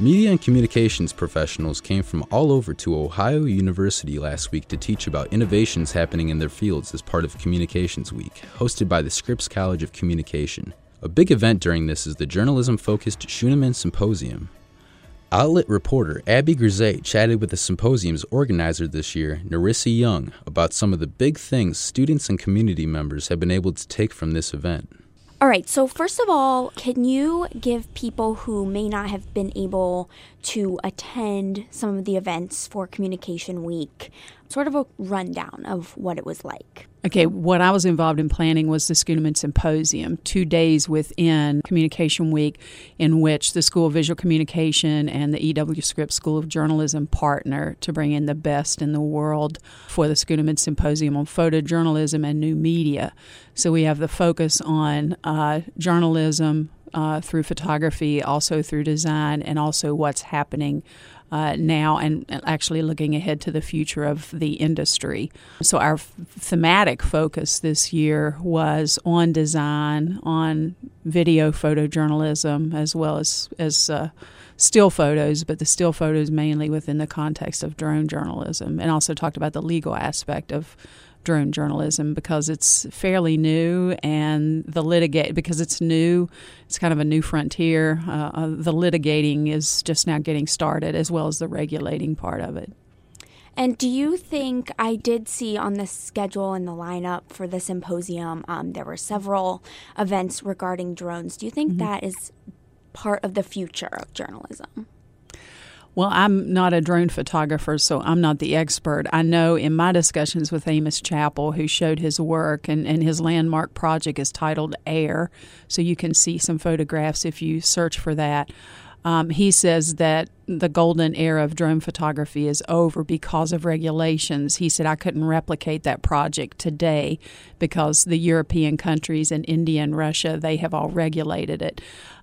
Media and communications professionals came from all over to Ohio University last week to teach about innovations happening in their fields as part of Communications Week, hosted by the Scripps College of Communication. A big event during this is the journalism focused Schoeneman Symposium. Outlet reporter Abby Grisez chatted with the symposium's organizer this year, Nerissa Young, about some of the big things students and community members have been able to take from this event. All right, so first of all, can you give people who may not have been able to attend some of the events for Communication Week sort of a rundown of what it was like? Okay, what I was involved in planning was the Schoeneman Symposium, two days within Communication Week, in which the School of Visual Communication and the E.W. Scripps School of Journalism partner to bring in the best in the world for the Schoeneman Symposium on photojournalism and new media. So we have the focus on uh, journalism, uh, through photography, also through design, and also what's happening uh, now and actually looking ahead to the future of the industry. So, our thematic focus this year was on design, on video photojournalism, as well as, as uh, still photos, but the still photos mainly within the context of drone journalism, and also talked about the legal aspect of drone journalism because it's fairly new and the litigate because it's new it's kind of a new frontier uh, uh, the litigating is just now getting started as well as the regulating part of it and do you think I did see on the schedule and the lineup for the symposium, um, there were several events regarding drones? Do you think mm-hmm. that is part of the future of journalism? Well, I'm not a drone photographer, so I'm not the expert. I know in my discussions with Amos Chapple, who showed his work, and, and his landmark project is titled Air, so you can see some photographs if you search for that. Um, he says that the golden era of drone photography is over because of regulations. He said, I couldn't replicate that project today because the European countries and India and Russia, they have all regulated it.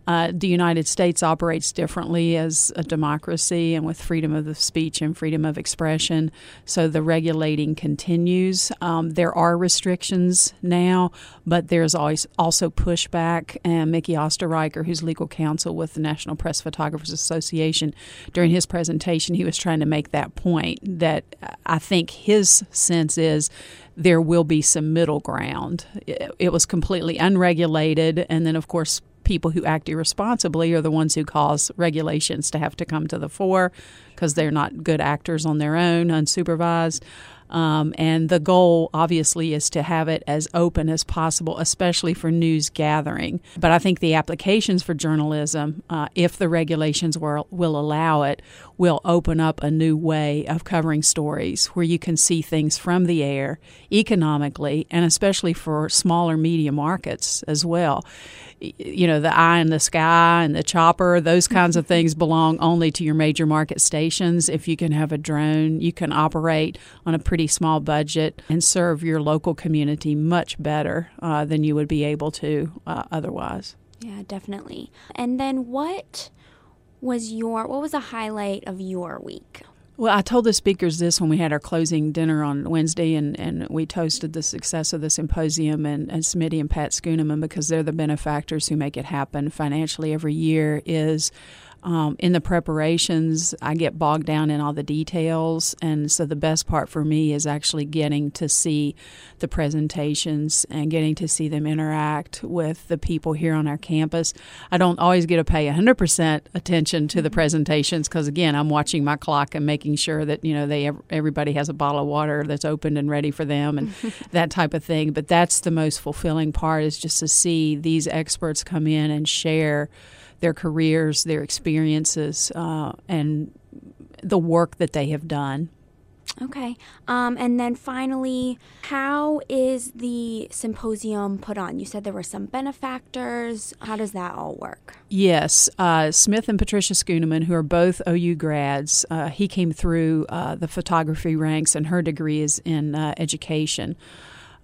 Uh, the United States operates differently as a democracy and with freedom of speech and freedom of expression. So the regulating continues. Um, there are restrictions now, but there's always also pushback. And Mickey Osterreicher, who's legal counsel with the National Press Photographers Association, during his presentation, he was trying to make that point that I think his sense is there will be some middle ground. It, was completely unregulated, and then, of course, people who act irresponsibly are the ones who cause regulations to have to come to the fore because they're not good actors on their own, unsupervised. Um, and the goal, obviously, is to have it as open as possible, especially for news gathering. But I think the applications for journalism, uh, if the regulations will, will allow it, will open up a new way of covering stories where you can see things from the air economically, and especially for smaller media markets as well you know, the eye in the sky and the chopper, those kinds of things belong only to your major market stations. If you can have a drone, you can operate on a pretty small budget and serve your local community much better uh, than you would be able to uh, otherwise. Yeah, definitely. And then what was your what was the highlight of your week? Well, I told the speakers this when we had our closing dinner on Wednesday, and, and we toasted the success of the symposium and, and Smitty and Pat Schoeneman because they're the benefactors who make it happen financially every year. Is um, in the preparations, I get bogged down in all the details. And so the best part for me is actually getting to see the presentations and getting to see them interact with the people here on our campus. I don't always get to pay 100% attention to the presentations because, again, I'm watching my clock and making sure that, you know, they everybody has a bottle of water that's opened and ready for them and that type of thing. But that's the most fulfilling part is just to see these experts come in and share their careers, their experiences, uh, and the work that they have done. Okay. Um, and then finally, how is the symposium put on? You said there were some benefactors. How does that all work? Yes. Uh, Smith and Patricia Schoeneman, who are both OU grads, uh, he came through uh, the photography ranks, and her degree is in uh, education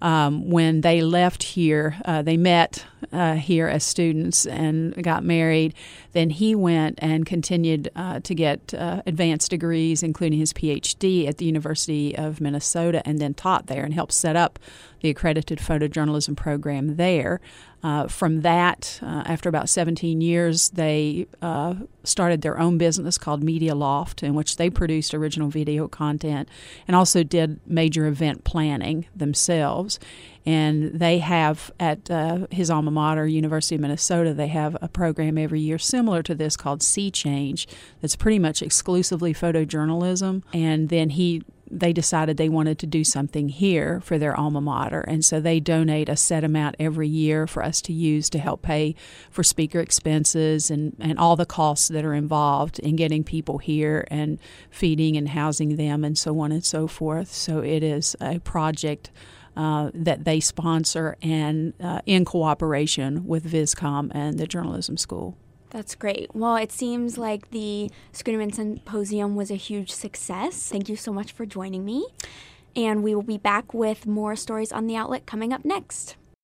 um, when they left here, uh, they met uh, here as students and got married. Then he went and continued uh, to get uh, advanced degrees, including his PhD at the University of Minnesota, and then taught there and helped set up the accredited photojournalism program there. Uh, from that, uh, after about 17 years, they uh, started their own business called Media Loft, in which they produced original video content and also did major event planning themselves. And they have at uh, his alma mater, University of Minnesota, they have a program every year similar to this called Sea Change that's pretty much exclusively photojournalism. And then he they decided they wanted to do something here for their alma mater. And so they donate a set amount every year for us to use to help pay for speaker expenses and, and all the costs that are involved in getting people here and feeding and housing them and so on and so forth. So it is a project. Uh, that they sponsor and uh, in cooperation with VISCOM and the journalism school. That's great. Well, it seems like the Schoeneman Symposium was a huge success. Thank you so much for joining me. And we will be back with more stories on the outlet coming up next.